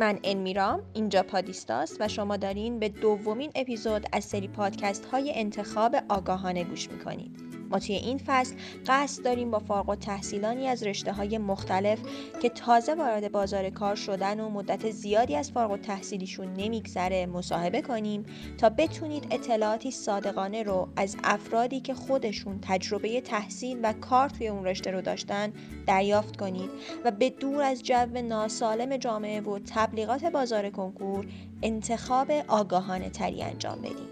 من انمیرام اینجا پادیستاست و شما دارین به دومین اپیزود از سری پادکست های انتخاب آگاهانه گوش می‌کنید. ما توی این فصل قصد داریم با فارغ و تحصیلانی از رشته های مختلف که تازه وارد بازار کار شدن و مدت زیادی از فارغ و تحصیلیشون نمیگذره مصاحبه کنیم تا بتونید اطلاعاتی صادقانه رو از افرادی که خودشون تجربه تحصیل و کار توی اون رشته رو داشتن دریافت کنید و به دور از جو ناسالم جامعه و تبلیغات بازار کنکور انتخاب آگاهانه تری انجام بدید.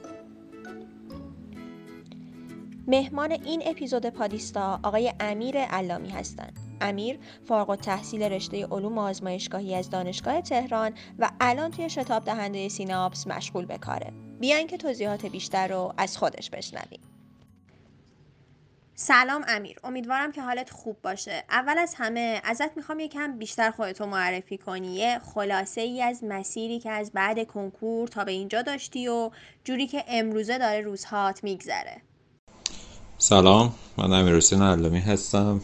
مهمان این اپیزود پادیستا آقای امیر علامی هستند. امیر فارغ تحصیل رشته علوم آزمایشگاهی از دانشگاه تهران و الان توی شتاب دهنده سیناپس مشغول به کاره. بیاین که توضیحات بیشتر رو از خودش بشنویم. سلام امیر امیدوارم که حالت خوب باشه اول از همه ازت می‌خوام یکم بیشتر خودتو معرفی کنی یه خلاصه ای از مسیری که از بعد کنکور تا به اینجا داشتی و جوری که امروزه داره روزهات میگذره سلام من امیر حسین علامی هستم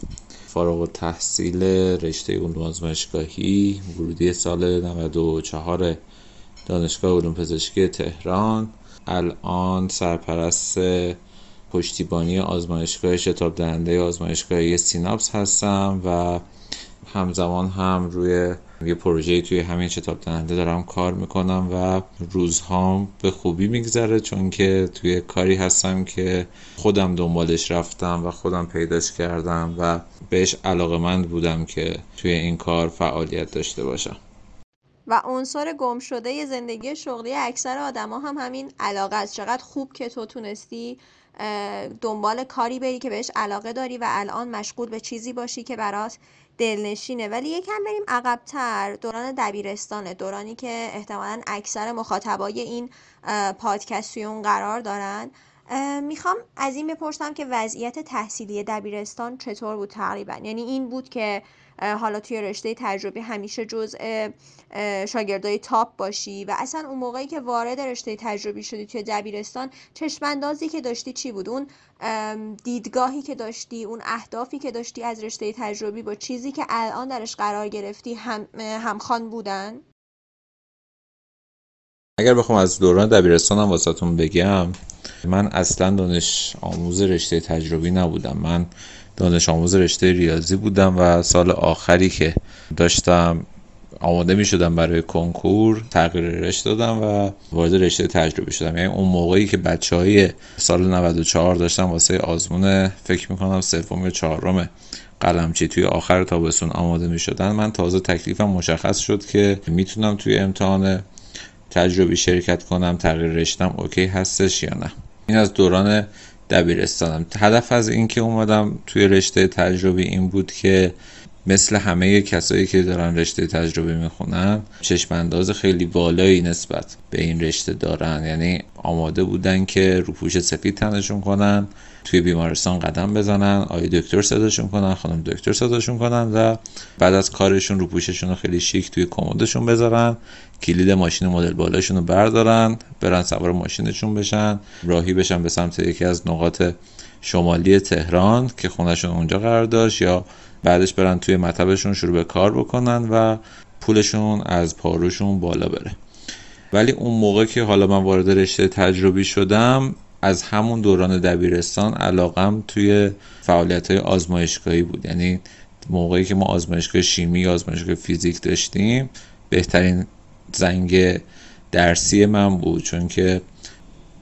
فارغ و تحصیل رشته علوم آزمایشگاهی ورودی سال 94 دانشگاه علوم پزشکی تهران. الان سرپرست پشتیبانی آزمایشگاه شتاب دهنده آزمایشگاهی سیناپس هستم و همزمان هم روی یه پروژه توی همین کتاب دهنده دارم کار می‌کنم و روزهام به خوبی میگذره چون که توی کاری هستم که خودم دنبالش رفتم و خودم پیداش کردم و بهش علاقمند بودم که توی این کار فعالیت داشته باشم. و عنصر گم شده زندگی شغلی اکثر آدما هم همین علاقه است. چقدر خوب که تو تونستی دنبال کاری بری که بهش علاقه داری و الان مشغول به چیزی باشی که برات دلنشینه. ولی یکم بریم عقبتر. دوران دبیرستانه. دورانی که احتمالا اکثر مخاطبای این پادکست قرار دارن. می‌خوام از این بپرسم که وضعیت تحصیلی دبیرستان چطور بود تقریبا؟ یعنی این بود که حالا توی رشته تجربی همیشه جزء شاگردای تاپ باشی و اصلا اون موقعی که وارد رشته تجربی شدی توی دبیرستان چشماندازی که داشتی چی بود؟ اون دیدگاهی که داشتی اون اهدافی که داشتی از رشته تجربی با چیزی که الان درش قرار گرفتی هم همخوان بودن؟ اگر بخوام از دوران دبیرستانم واسهتون بگم من اصلا دانش آموز رشته تجربی نبودم. من دانش آموز رشته ریاضی بودم و سال آخری که داشتم آماده می شدم برای کنکور تغییر رشته دادم و وارد رشته تجربی شدم. یعنی اون موقعی که بچه های سال 94 داشتم واسه آزمون فکر می کنم سوم یا چهارم قلمچی توی آخر تابستون آماده می شدن من تازه تکلیفم مشخص شد که می‌تونم توی امتحان تجربی شرکت کنم تغییر رشتم اوکی هستش یا نه. این از دوران دبیرستانم. هدف از اینکه اومدم توی رشته تجربی این بود که مثل همه کسایی که دارن رشته تجربه می‌خونن چشمانداز خیلی بالایی نسبت به این رشته دارن. یعنی آماده بودن که روپوش سفید تنشون کنن توی بیمارستان قدم بزنن آقای دکتر صداشون کنن خانم دکتر صداشون کنن و بعد از کارشون روپوششون رو خیلی شیک توی کمدشون بذارن کلید ماشین مدل بالاشون رو بردارن برن سوار ماشینشون بشن راهی بشن به سمت یکی از نقاط شمالی تهران که خونهشون اونجا قرار داشت یا بعدش برن توی مطبشون شروع به کار بکنن و پولشون از پاروشون بالا بره. ولی اون موقع که حالا من وارد رشته تجربی شدم از همون دوران دبیرستان علاقم توی فعالیت های آزمایشگاهی بود. یعنی موقعی که ما آزمایشگاه شیمی آزمایشگاه فیزیک داشتیم بهترین زنگ درسی من بود. چون که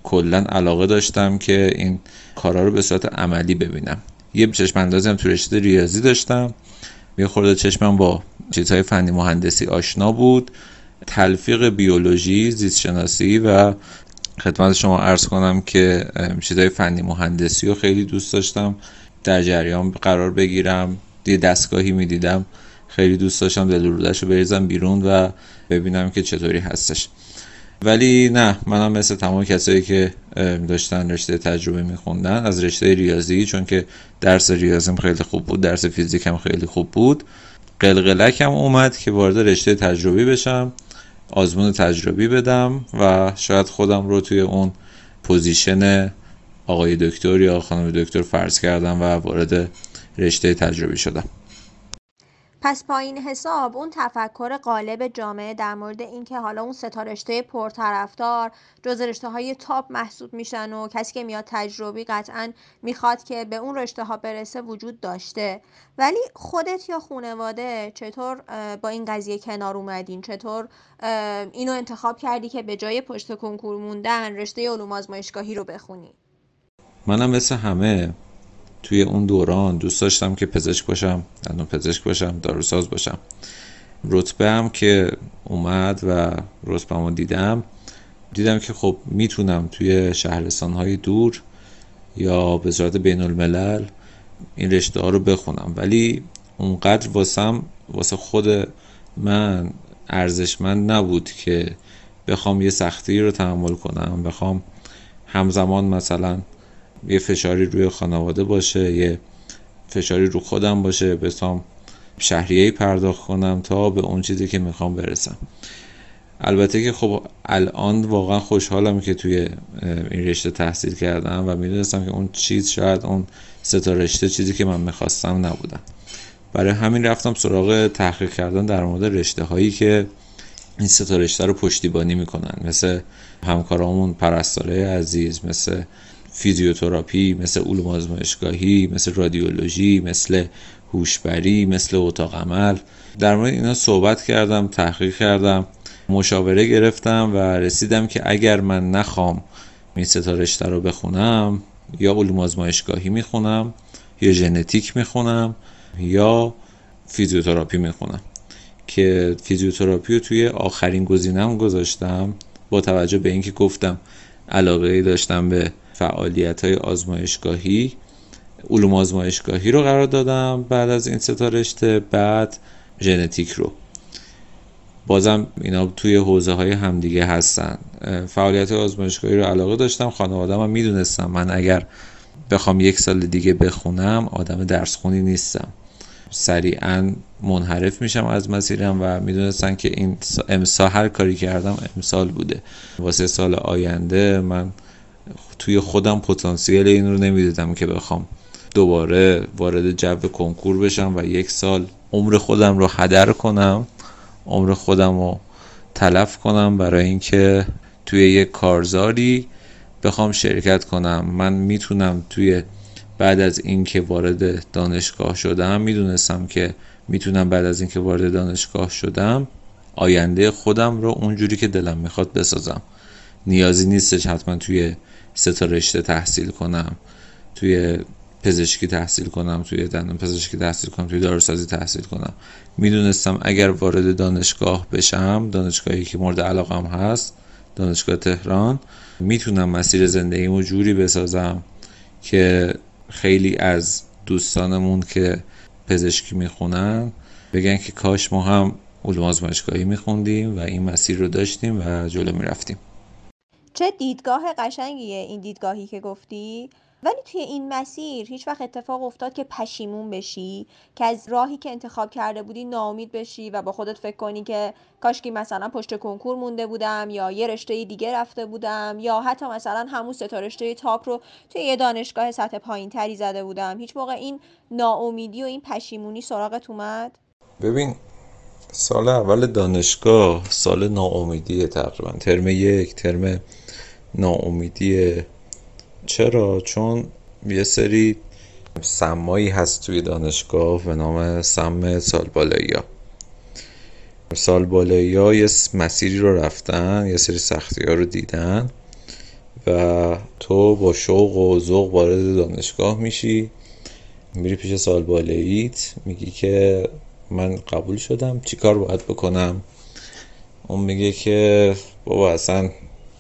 کلا علاقه داشتم که این کارا رو به صورت عملی ببینم. یه چشم اندازی هم تو رشته ریاضی داشتم. یه خورده چشمم با چیزهای فنی مهندسی آشنا بود. تلفیق بیولوژی زیست شناسی و خدمت شما عرض کنم که چیزهای فنی مهندسی رو خیلی دوست داشتم. در جریان قرار بگیرم. یه دستگاهی می‌دیدم. خیلی دوست داشتم دل رو بریزم بیرون و ببینم که چطوری هستش. ولی نه منم مثل تمام کسایی که داشتن رشته تجربه میخوندن از رشته ریاضی چون که درس ریاضیم خیلی خوب بود درس فیزیکم خیلی خوب بود. قلقلکم اومد که وارد رشته تجربی بشم آزمون تجربی بدم و شاید خودم رو توی اون position آقای دکتر یا خانم دکتر فرض کردم و وارد رشته تجربی شدم. پس با این حساب اون تفکر غالب جامعه در مورد اینکه حالا اون سه تا رشته پرطرفدار جز رشته های top محسوب میشن و کسی که میاد تجربی قطعا می‌خواد که به اون رشته ها برسه وجود داشته. ولی خودت یا خونواده چطور با این قضیه کنار اومدین؟ چطور اینو انتخاب کردی که به جای پشت کنکور موندن رشته علوم آزمایشگاهی رو بخونی؟ منم مثل همه توی اون دوران دوست داشتم که پزشک باشم دندون پزشک باشم داروساز باشم. رتبه هم که اومد و رتبه دیدم دیدم که خب می‌تونم توی شهرستان های دور یا به صورت بین الملل این رشته ها رو بخونم. ولی اونقدر واسم واسه خود من ارزشمند نبود که بخوام یه سختی رو تحمل کنم بخوام همزمان مثلا یه فشاری روی خانواده باشه یه فشاری رو خودم باشه بتام شهریه پرداخت کنم تا به اون چیزی که می‌خوام برسم. البته که خب الان واقعا خوشحالم که توی این رشته تحصیل کردم و می‌دونستم که اون چیز شاید اون ستا رشته چیزی که من می‌خواستم نبودم برای همین رفتم سراغ تحقیق کردن در مورد رشته هایی که این ستا رشته رو پشتیبانی می‌کنن. مثل همکارامون پرستاره عزیز مثل فیزیوتراپی مثل علوم آزمایشگاهی مثل رادیولوژی مثل هوشبری مثل اتاق عمل. در مورد اینا صحبت کردم تحقیق کردم مشاوره گرفتم و رسیدم که اگر من نخوام این سه تا رشته رو بخونم یا علوم آزمایشگاهی می‌خونم یا ژنتیک می‌خونم یا فیزیوتراپی می‌خونم. که فیزیوتراپی رو توی آخرین گزینم گذاشتم با توجه به اینکه گفتم علاقه داشتم به فعالیت های آزمایشگاهی علوم آزمایشگاهی رو قرار دادم بعد از این سه تا رشته بعد ژنتیک رو. بازم اینا توی حوزه های همدیگه هستن. فعالیت آزمایشگاهی رو علاقه داشتم خانواده هم می‌دونستم من اگر بخوام یک سال دیگه بخونم آدم درس خونی نیستم. سریعا منحرف میشم از مسیرم و می‌دونستن که این امسال هر کاری کردم امسال بوده. واسه سال آینده من توی خودم پتانسیل این رو نمی‌دیدم که بخوام دوباره وارد جو کنکور بشم و یک سال عمر خودم رو هدر کنم عمر خودم رو تلف کنم برای اینکه توی یک کارزاری بخوام شرکت کنم. من می‌تونم توی بعد از اینکه وارد دانشگاه شدم می‌دونستم که می‌تونم بعد از اینکه وارد دانشگاه شدم آینده خودم رو اونجوری که دلم می‌خواد بسازم. نیازی نیستش حتما توی سه رشته تحصیل کنم توی پزشکی تحصیل کنم توی دندان پزشکی تحصیل کنم توی داروسازی تحصیل کنم. می‌دونستم اگر وارد دانشگاه بشم دانشگاهی که مورد علاقم هست دانشگاه تهران می‌تونم مسیر زندگیمو جوری بسازم که خیلی از دوستانمون که پزشکی می‌خونن بگن که کاش ما هم علوم آزمایشگاهی میخوندیم و این مسیر رو داشتیم و جلو می‌رفتیم. چه دیدگاه قشنگیه این دیدگاهی که گفتی؟ ولی توی این مسیر هیچ وقت اتفاق افتاد که پشیمون بشی که از راهی که انتخاب کرده بودی ناامید بشی و با خودت فکر کنی که کاشکی مثلا پشت کنکور مونده بودم یا یه رشته دیگه رفته بودم یا حتی مثلا همون ستا رشته تاپ رو توی یه دانشگاه سطح پایین تری زده بودم. هیچ موقع این ناامیدی و این پشیمونی سراغت اومد؟ ببین سال اول دانشگاه سال ناامیدیه تقریبا ترم یک ترم ناامیدیه چرا؟ چون یه سری سمایی هست توی دانشگاه به نام سم سال بالایی ها ها یه مسیری رو رفتن یه سری سختی ها رو دیدن و تو با شوق و ذوق وارد دانشگاه میشی میری پیش سال بالاییت میگی که من قبول شدم چیکار باید بکنم؟ اون میگه که بابا اصلا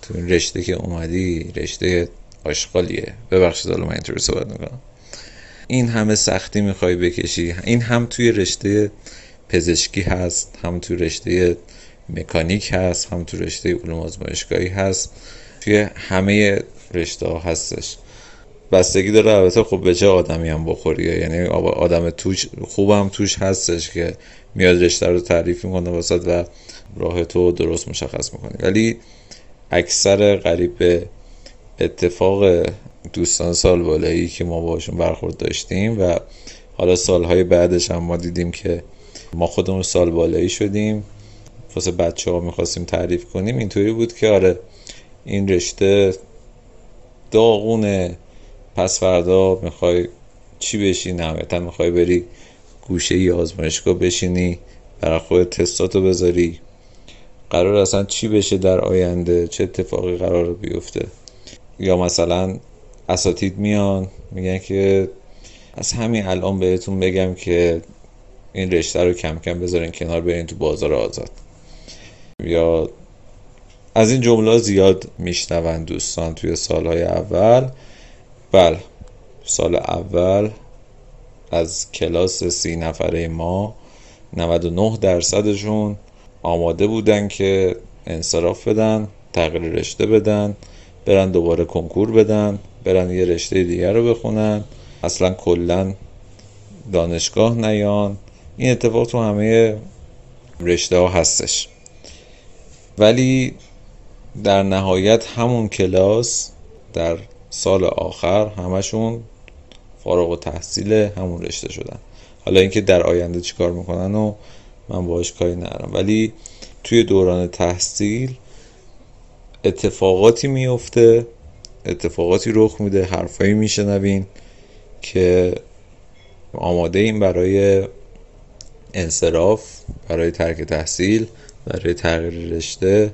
تو این رشته که اومدی رشته آشغالیه. ببخشید حالا من اینطوری صحبت می‌کنم. این همه سختی می‌خوای بکشی. این هم توی رشته پزشکی هست هم توی رشته مکانیک هست هم توی رشته علوم آزمایشگاهی هست. توی همه رشته ها هستش. بستگی داره البته خب به چه آدمی هم بخوری؟ یعنی آدم توش خوبم توش هستش که میاد رشته رو تعریف می‌کنه واسط و راه تو درست مشخص می‌کنی ولی اکثر قریب به اتفاق دوستان سال بالایی که ما باشون برخورد داشتیم و حالا سالهای بعدش هم ما دیدیم که ما خودمون سال بالایی شدیم. واسه بچه ها می‌خواستیم تعریف کنیم. اینطوری بود که آره این رشته داغونه. پس فردا می‌خوای چی بشی نهایتا می‌خوای بری گوشه ای آزمایشگاه بشینی برای خود تستاتو بذاری. قرار اصلا چی بشه در آینده؟ چه اتفاقی قرار بیفته؟ یا مثلا اساتید میان میگن که از همین الان بهتون بگم که این رشته رو کم کم بذارین کنار برین تو بازار آزاد. یا از این جمله زیاد میشنون دوستان توی سالهای اول. بله سال اول از کلاس سی نفره ما 99 درصدشون آماده بودن که انصراف بدن تغییر رشته بدن. برن دوباره کنکور بدن برن یه رشته دیگر رو بخونن. اصلا کلا دانشگاه نیان. این اتفاق تو همه رشته ها هستش. ولی در نهایت همون کلاس در سال آخر همشون فارغ و تحصیل همون رشته شدن. حالا اینکه در آینده چیکار می‌کنن و من باهاش کاری ندارم. ولی توی دوران تحصیل اتفاقاتی میفته اتفاقاتی رخ میده حرفایی میشنوین که آماده این برای انصراف برای ترک تحصیل برای تغییر رشته.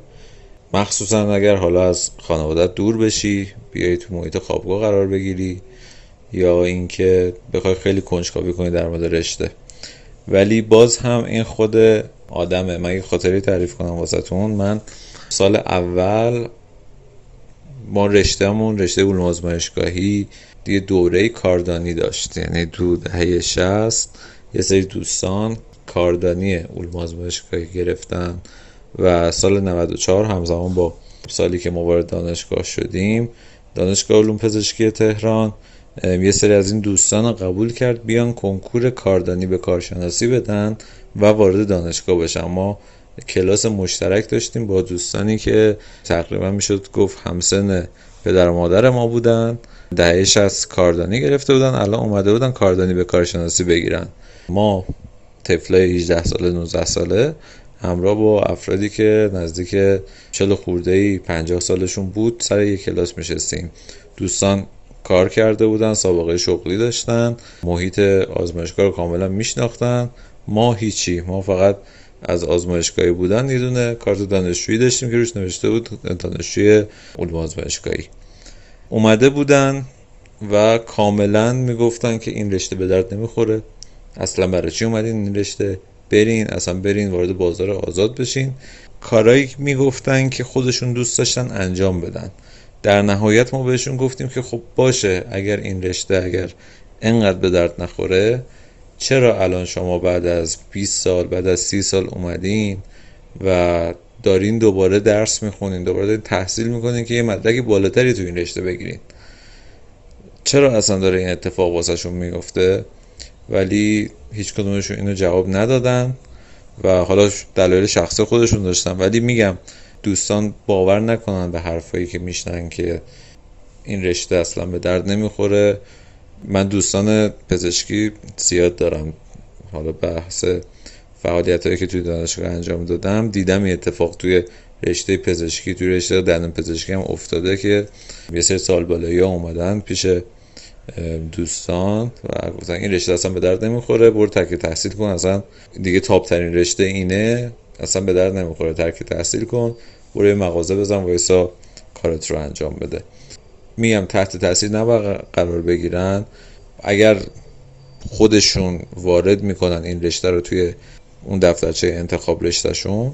مخصوصا اگر حالا از خانوادت دور بشی بیای تو محیط خوابگاه قرار بگیری یا اینکه بخوای خیلی کنجکاوی کنی در مورد رشته. ولی باز هم این خود آدمه. من یه خاطری تعریف کنم واسهتون. من سال اول ما رشتهمون رشته علوم آزمایشگاهی یه دوره کاردانی داشت. یعنی تو دهه 60 یه سری دوستان کاردانی علوم آزمایشگاهی گرفتن و سال 94 همزمان با سالی که ما وارد دانشگاه شدیم دانشگاه علوم پزشکی تهران یه سری از این دوستان رو قبول کرد بیان کنکور کاردانی به کارشناسی بدن و وارد دانشگاه بشن. ما کلاس مشترک داشتیم با دوستانی که تقریبا می‌شد گفت همسن پدر و مادر ما بودن. دهش از کاردانی گرفته بودن الان اومده بودن کاردانی به کارشناسی بگیرن. ما طفلای 18 ساله 19 ساله همراه با افرادی که نزدیک 40 خورده ای 50 سالشون بود سر یک کلاس میشستیم. دوستان کار کرده بودن سابقه شغلی داشتن محیط آزمایشگاه رو کاملا میشناختن. ما هیچی ما فقط از آزمایشگاهی بودن یه دونه کارت دانشجویی داشتیم که روش نوشته بود دانشجوی علوم آزمایشگاهی. اومده بودن و کاملا می‌گفتن که این رشته به درد نمی‌خوره. اصلا برای چی اومدین این رشته؟ برین اصلا برین وارد بازار آزاد بشین. کارایی می‌گفتن که خودشون دوست داشتن انجام بدن. در نهایت ما بهشون گفتیم که خب باشه اگر این رشته اگر انقدر به درد نخوره چرا الان شما بعد از 20 سال بعد از 30 سال اومدین و دارین دوباره درس می‌خونین دوباره دارین تحصیل می‌کنین که یه مدرک بالاتری تو این رشته بگیرین؟ چرا اصلا داره این اتفاق واسهشون میفته؟ ولی هیچ کدومشون اینو جواب ندادن و حالا دلایل شخصی خودشون داشتن. ولی میگم دوستان باور نکنن به حرفایی که میشنن که این رشته اصلا به درد نمی‌خوره. من دوستان پزشکی زیاد دارم. حالا بحث فعالیت هایی که توی دانشگاه انجام دادم دیدم این اتفاق توی رشته پزشکی توی رشته دندان پزشکی هم افتاده که یه سری سال بالایی اومدن پیش دوستان و گفتن این رشته اصلا به درد نمی‌خوره برو ترک تحصیل کن اصلا دیگه تاپ ترین رشته اینه اصلا به درد نمی‌خوره ترک تحصیل کن برو مغازه بزن وایسا کارت رو انجام بده. میگم تحت تاثیر نباید قرار بگیرن. اگر خودشون وارد می‌کنن این رشته رو توی اون دفترچه انتخاب رشتهشون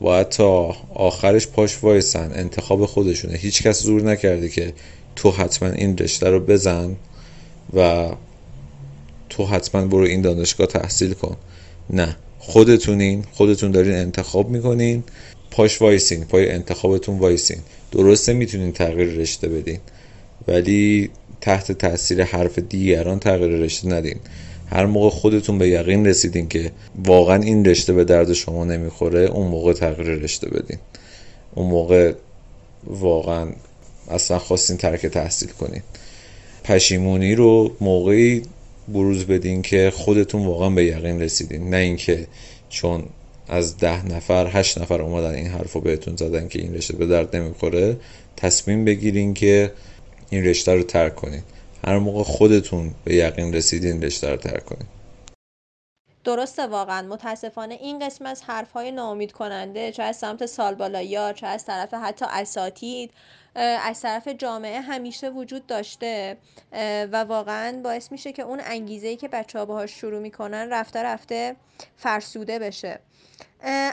باید تا آخرش پاش وایسن انتخاب خودشونه. هیچ کس زور نکرده که تو حتما این رشته رو بزن و تو حتما برو این دانشگاه تحصیل کن. نه خودتونین خودتون دارین انتخاب می‌کنین پاش وایسین پای انتخابتون وایسین. درسته می‌تونین تغییر رشته بدین ولی تحت تاثیر حرف دیگران تغییر رشته ندین. هر موقع خودتون به یقین رسیدین که واقعا این رشته به درد شما نمی‌خوره اون موقع تغییر رشته بدین. اون موقع واقعا اصلا خواستین ترک تحصیل کنین. پشیمونی رو موقعی بروز بدین که خودتون واقعا به یقین رسیدین نه اینکه چون از ده نفر هشت نفر اومدن این حرف رو بهتون زدن که این رشته به درد نمی‌خوره تصمیم بگیرین که این رشته رو ترک کنین. هر موقع خودتون به یقین رسیدین رشته رو ترک کنین. درسته واقعا. متاسفانه این قسم از حرفهای ناامید کننده چه از سمت سالبالایی چه از طرف حتی اساتید از طرف جامعه همیشه وجود داشته. و واقعا باعث میشه که اون انگیزه ای که بچه ها باهاش شروع می‌کنن رفته رفته فرسوده بشه.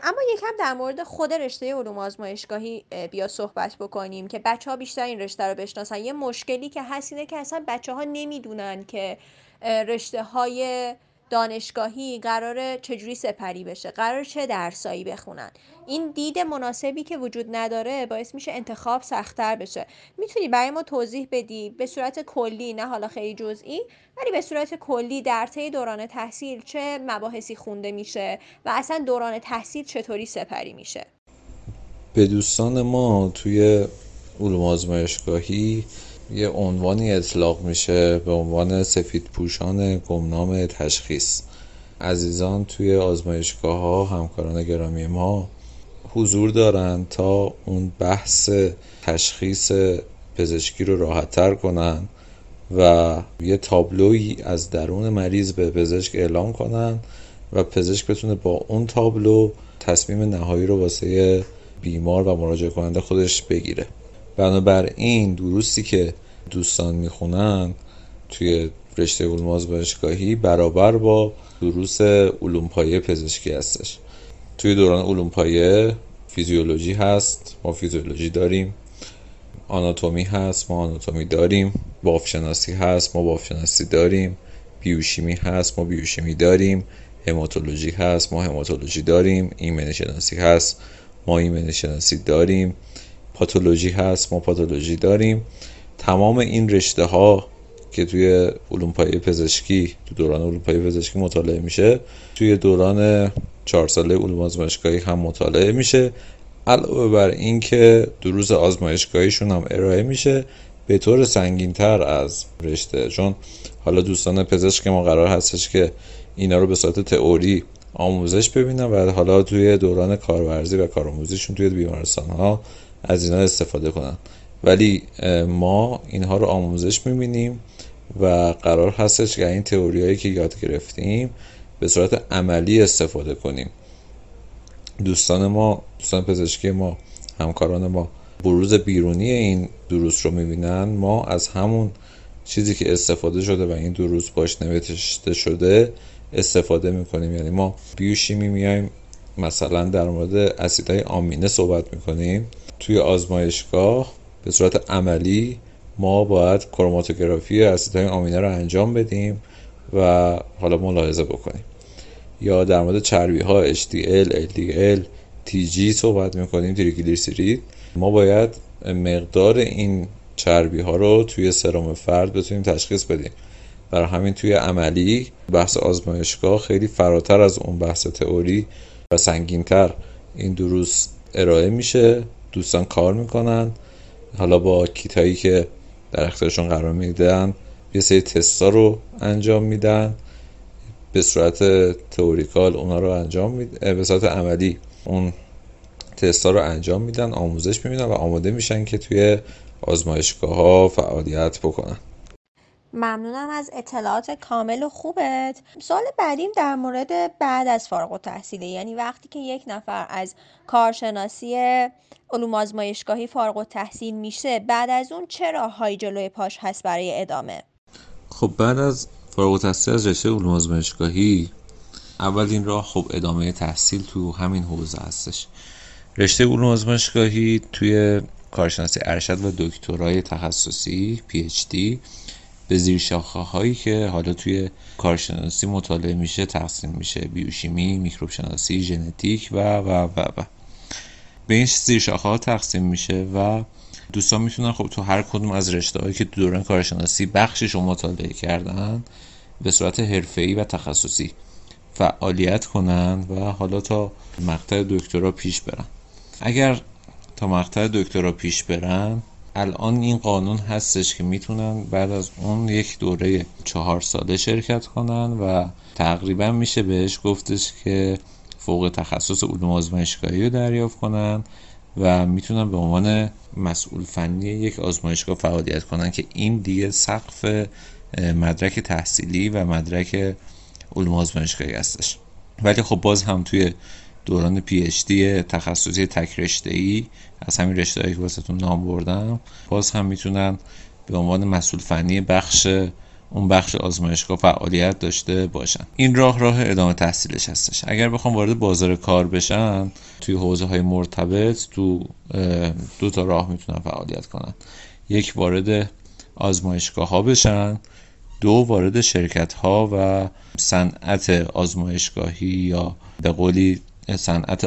اما یکم در مورد خود رشته علوم آزمایشگاهی بیا صحبت بکنیم که بچه ها بیشتر این رشته رو بشناسن. یه مشکلی که هست اینه که اصلا بچه ها نمی‌دونن که رشته های دانشگاهی قرار چجوری سپری بشه؟ قرار چه درسایی بخونن؟ این دید مناسبی که وجود نداره باعث میشه انتخاب سختتر بشه. می‌تونی برای ما توضیح بدی؟ به صورت کلی نه حالا خیلی جزئی ولی به صورت کلی در طی دوران تحصیل چه مباحثی خونده میشه و اصلا دوران تحصیل چطوری سپری میشه؟ به دوستان ما توی علوم آزمایشگاهی یه عنوانی اطلاق میشه به عنوان سفید پوشان گمنام تشخیص. عزیزان توی آزمایشگاه ها همکاران گرامی ما حضور دارن تا اون بحث تشخیص پزشکی رو راحت تر کنن و یه تابلوی از درون مریض به پزشک اعلام کنن و پزشک بتونه با اون تابلو تصمیم نهایی رو واسه بیمار و مراجعه کننده خودش بگیره. بنابراین دروستی که دوستان می‌خونن توی رشته علوم آزمایشگاهی برابر با دروس علوم پایه پزشکی هستش. توی دوران علوم پایه فیزیولوژی هست ما فیزیولوژی داریم. آناتومی هست ما آناتومی داریم. بافشناسی هست ما بافشناسی داریم. بیوشیمی هست ما بیوشیمی داریم. هماتولوژی هست ما هماتولوژی داریم. ایمنی شناسی هست ما ایمنی شناسی داریم. پاتولوژی هست ما پاتولوژی داریم. تمام این رشته ها که توی علوم پایه پزشکی تو دوران علوم پایه پزشکی مطالعه میشه توی دوران چهار ساله علوم آزمایشگاهی هم مطالعه میشه. علاوه بر اینکه دروس آزمایشگاهیشون هم ارائه میشه به طور سنگینتر از رشته. چون حالا دوستان پزشک ما قرار هستش که اینا رو به صورت تئوری آموزش ببینن و حالا توی دوران کارورزی و کارآموزیشون توی بیمارستان ها از اینا استفاده کنن. ولی ما اینها رو آموزش می‌بینیم و قرار هستش که این تئوریایی که یاد گرفتیم به صورت عملی استفاده کنیم. دوستان ما دوستان پزشکی ما همکاران ما بروز بیرونی این دروس رو می‌بینن. ما از همون چیزی که استفاده شده و این دروس باش نوشته شده استفاده می‌کنیم. یعنی ما بیوشیمی میایم مثلا در مورد اسیدهای آمینه صحبت می‌کنیم. توی آزمایشگاه به صورت عملی ما باید کروماتوگرافی اسیدهای آمینه رو انجام بدیم و حالا ملاحظه بکنیم. یا در مورد چربی ها HDL, LDL, TG صحبت می‌کنیم تریگلیسیرید. ما باید مقدار این چربی ها رو توی سرم فرد بتونیم تشخیص بدیم. برای همین توی عملی بحث آزمایشگاه خیلی فراتر از اون بحث تئوری و سنگینتر این دروس ارائه میشه. دوستان کار می‌کنن. حالا با کیتایی که در اختیارشون قرار میدن یه سری تستا رو انجام میدن. به صورت تئوریکال اونا رو انجام میدن به صورت عملی اون تستا رو انجام میدن آموزش می‌بینن و آماده میشن که توی آزمایشگاه ها فعالیت بکنن. ممنونم از اطلاعات کامل و خوبت. سوال بعدیم در مورد بعد از فارغ التحصیله یعنی وقتی که یک نفر از کارشناسی علوم آزمایشگاهی فارغ التحصیل میشه بعد از اون چه راههایی جلوی پاش هست برای ادامه؟ خب بعد از فارغ التحصیل از رشته علوم آزمایشگاهی اولین راه خب ادامه تحصیل تو همین حوزه هستش. رشته علوم آزمایشگاهی توی کارشناسی ارشد و دکترای تخصصی PhD به زیر شاخه هایی که حالا توی کارشناسی مطالعه میشه تقسیم میشه بیوشیمی، میکروب شناسی، ژنتیک و و و و. به این زیر شاخه ها تقسیم میشه و دوستان می‌تونن خب تو هر کدوم از رشته هایی که دوران کارشناسی بخشش رو مطالعه کردن به صورت حرفه‌ای و تخصصی فعالیت کنن و حالا تا مقطع دکترا پیش برن. اگر تا مقطع دکترا پیش برن الان این قانون هستش که می‌تونن بعد از اون یک دوره چهار ساله شرکت کنن و تقریبا میشه بهش گفتش که فوق تخصص علوم آزمایشگاهی رو دریافت کنن و می‌تونن به عنوان مسئول فنی یک آزمایشگاه فعالیت کنن که این دیگه سقف مدرک تحصیلی و مدرک علوم آزمایشگاهی هستش. ولی خب باز هم توی دوران پی اچ دی تخصصی تک رشته ای از همین رشته که واسهتون نام بردم باز هم می‌تونن به عنوان مسئول فنی بخش اون بخش آزمایشگاه فعالیت داشته باشن. این راه راه ادامه تحصیلش هستش. اگر بخوام وارد بازار کار بشن توی حوزه های مرتبط تو دو تا راه می‌تونن فعالیت کنن. یک وارد آزمایشگاه ها بشن دو وارد شرکت ها و صنعت آزمایشگاهی یا به قولی صنعت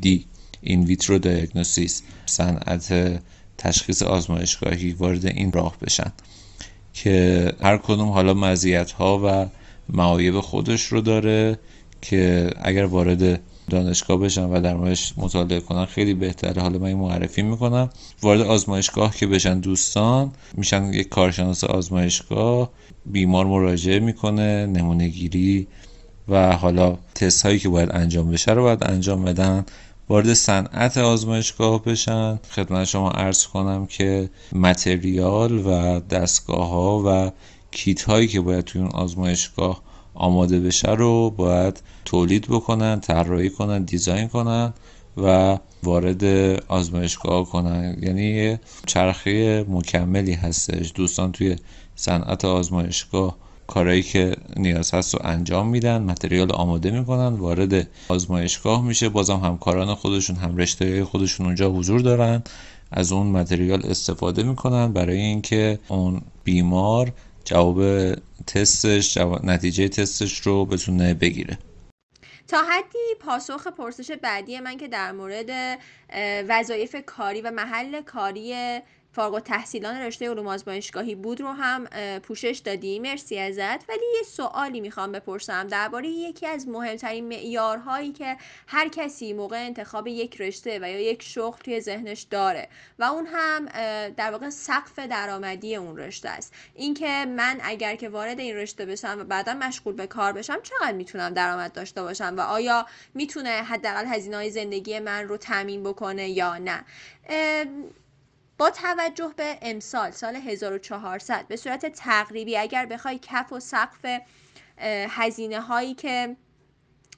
دی. این ویترو دیاگنوستیس صنعت تشخیص آزمایشگاهی وارد این راه بشن که هر کدوم حالا مزیت ها و معایب خودش رو داره که اگر وارد دانشگاه بشن و در موردش مطالعه کنن خیلی بهتره. حالا من این معرفی می‌کنم. وارد آزمایشگاه که بشن دوستان میشن یک کارشناس آزمایشگاه بیمار مراجعه می‌کنه نمونه گیری و حالا تست هایی که باید انجام بشه رو باید انجام بدن. وارد صنعت آزمایشگاه بشن. خدمت شما عرض کنم که متریال و دستگاه ها و کیت هایی که باید توی اون آزمایشگاه آماده بشه رو باید تولید بکنن طراحی کنن دیزاین کنن و وارد آزمایشگاه کنن. یعنی چرخه مکملی هستش. دوستان توی صنعت آزمایشگاه کارهایی که نیاز هست رو انجام میدن متریال آماده می‌کنن وارد آزمایشگاه میشه. بازم همکاران خودشون هم رشته خودشون اونجا حضور دارن. از اون متریال استفاده می‌کنن. برای اینکه اون بیمار جواب تستش جواب... نتیجه تستش رو بتونه بگیره. تا حدی پاسخ پرسش بعدی من که در مورد وظایف کاری و محل کاری فارغ التحصیلان رشته علوم آزمایشگاهی بود رو هم پوشش دادی مرسی ازت. ولی یه سوالی می‌خوام بپرسم. درباره یکی از مهمترین معیارهایی که هر کسی موقع انتخاب یک رشته و یا یک شغل توی ذهنش داره و اون هم در واقع سقف درآمدی اون رشته است. اینکه من اگر که وارد این رشته بشم و بعدا مشغول به کار بشم چقدر می‌تونم درآمد داشته باشم و آیا می‌تونه حداقل هزینه های زندگی من رو تامین بکنه یا نه؟ با توجه به امسال سال 1400 به صورت تقریبی اگر بخوای کف و سقف هزینه هایی که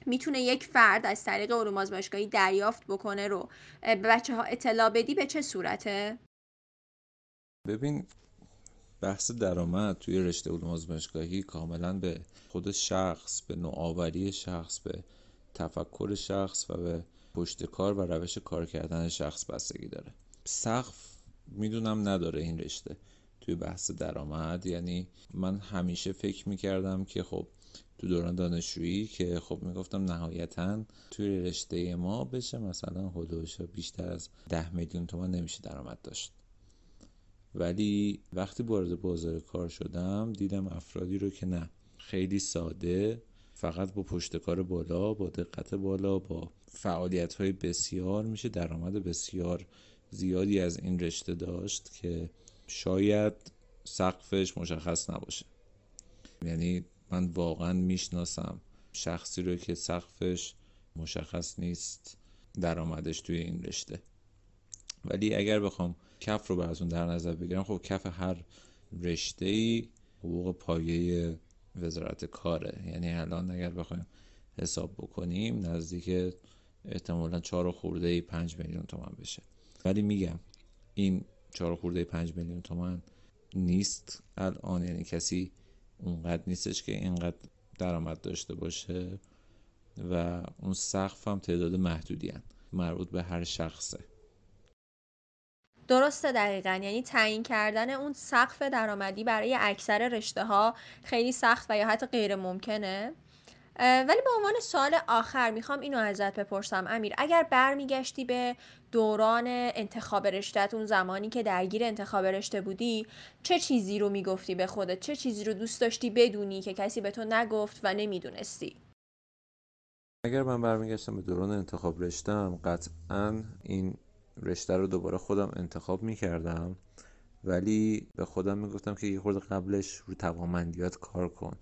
می‌تونه یک فرد از طریق علوم آزمایشگاهی دریافت بکنه رو به بچه ها اطلاع بدی به چه صورته؟ ببین بحث درآمد توی رشته علوم آزمایشگاهی کاملا به خود شخص به نوآوری شخص به تفکر شخص و به پشت کار و روش کار کردن شخص بستگی داره سقف می‌دونم نداره این رشته توی بحث درآمد. یعنی من همیشه فکر می‌کردم که خب تو دوران دانشجویی که خب می‌گفتم نهایتا توی رشته ما بشه مثلا حدوش بیشتر از ده میلیون تومن نمیشه درآمد داشت. ولی وقتی وارد بازار کار شدم دیدم افرادی رو که نه خیلی ساده فقط با پشتکار بالا با دقت بالا با فعالیت های بسیار میشه درآمد بسیار زیادی از این رشته داشت که شاید سقفش مشخص نباشه. یعنی من واقعا می‌شناسم شخصی رو که سقفش مشخص نیست درآمدش توی این رشته. ولی اگر بخوام کف رو براتون در نظر بگیرم خب کف هر رشته ای حقوق پایه وزارت کاره. یعنی الان اگر بخوایم حساب بکنیم نزدیک احتمالا چهار خورده ای پنج میلیون تومن بشه. ولی میگم این چهار خورده پنج میلیون تومن نیست الان. یعنی کسی اونقدر نیستش که اینقدر درآمد داشته باشه و اون سقف هم تعداد محدودی هن. مربوط به هر شخصه. درسته دقیقا. یعنی تعیین کردن اون سقف درآمدی برای اکثر رشته ها خیلی سخت و یا حتی غیر ممکنه ولی به عنوان سال آخر می‌خوام اینو ازت بپرسم. امیر اگر برمیگشتی به دوران انتخاب رشتت اون زمانی که درگیر انتخاب رشته بودی چه چیزی رو می‌گفتی به خودت؟ چه چیزی رو دوست داشتی بدونی که کسی به تو نگفت و نمی‌دونستی؟ اگر من برمیگشتم به دوران انتخاب رشتم قطعا این رشته رو دوباره خودم انتخاب می‌کردم. ولی به خودم می‌گفتم که یه خورده قبلش رو توانمندیات کار کن.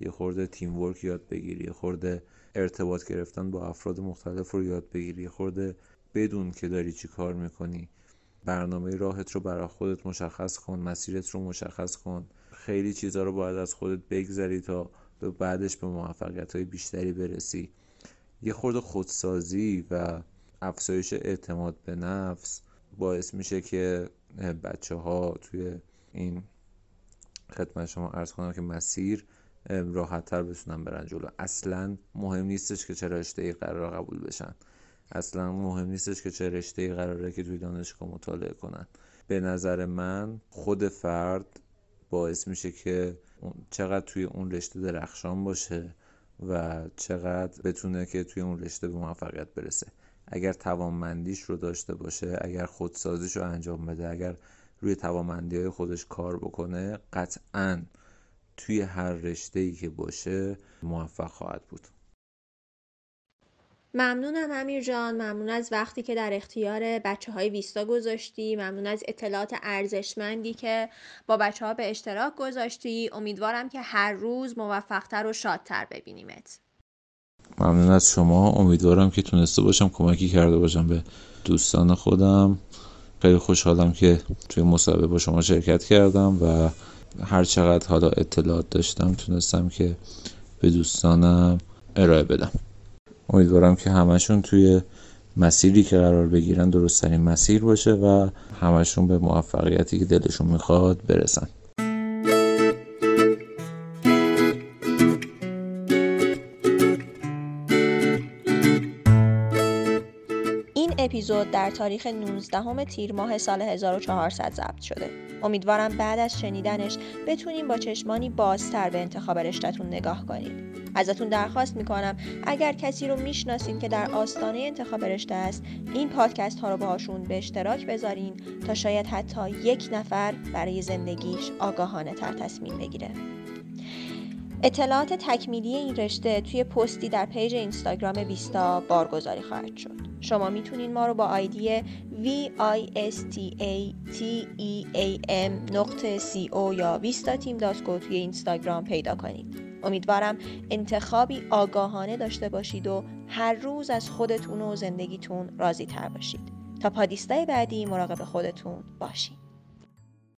یه خورده تیم ورک یاد بگیری یه خورده ارتباط گرفتن با افراد مختلف رو یاد بگیری یه خورده بدون که داری چی کار می‌کنی. برنامه راهت رو برای خودت مشخص کن مسیرت رو مشخص کن. خیلی چیزها رو باید از خودت بگذری تا به بعدش به موفقیت های بیشتری برسی. یه خورده خودسازی و افزایش اعتماد به نفس باعث میشه که بچه ها توی این خدمت شما ارز کنم که مسیر راحت تر بتونن برن جلو. اصلا مهم نیستش که چه رشته ای قرار قبول بشن. اصلا مهم نیستش که چه رشته ای قراره که توی دانشگاه مطالعه کنن. به نظر من خود فرد باعث میشه که چقدر توی اون رشته درخشان باشه و چقدر بتونه که توی اون رشته به موفقیت برسه. اگر توانمندیش رو داشته باشه اگر خودسازیش رو انجام بده اگر روی توانمندی های خودش کار بکنه قطعا توی هر رشته ای که باشه موفق خواهد بود. ممنونم امیر جان. ممنون از وقتی که در اختیار بچه های ویستا گذاشتی. ممنون از اطلاعات ارزشمندی که با بچه ها به اشتراک گذاشتی. امیدوارم که هر روز موفقتر و شادتر ببینیمت. ممنون از شما. امیدوارم که تونسته باشم کمکی کرده باشم به دوستان خودم. خیلی خوشحالم که توی مصاحبه با شما شرکت کردم و هر چقدر حالا اطلاعات داشتم تونستم که به دوستانم ارائه بدم امیدوارم که همشون توی مسیری که قرار بگیرن درستترین مسیر باشه و همشون به موفقیتی که دلشون می‌خواد برسن اپیزود در تاریخ 19 تیر ماه سال 1400 ضبط شده. امیدوارم بعد از شنیدنش بتونیم با چشمانی بازتر به انتخاب رشتهتون نگاه کنید. ازتون درخواست می‌کنم اگر کسی رو می‌شناسین که در آستانه انتخاب رشته است این پادکست ها رو باهاشون به اشتراک بذارین تا شاید حتی یک نفر برای زندگیش آگاهانه تر تصمیم بگیره. اطلاعات تکمیلی این رشته توی پستی در پیج اینستاگرام ویستا بارگذاری خواهد شد. شما می‌تونین ما رو با آیدی vistateam نقطه co یا vistateam.co توی اینستاگرام پیدا کنید. امیدوارم انتخابی آگاهانه داشته باشید و هر روز از خودتون و زندگیتون راضی تر باشید. تا پادیستای بعدی مراقب خودتون باشید.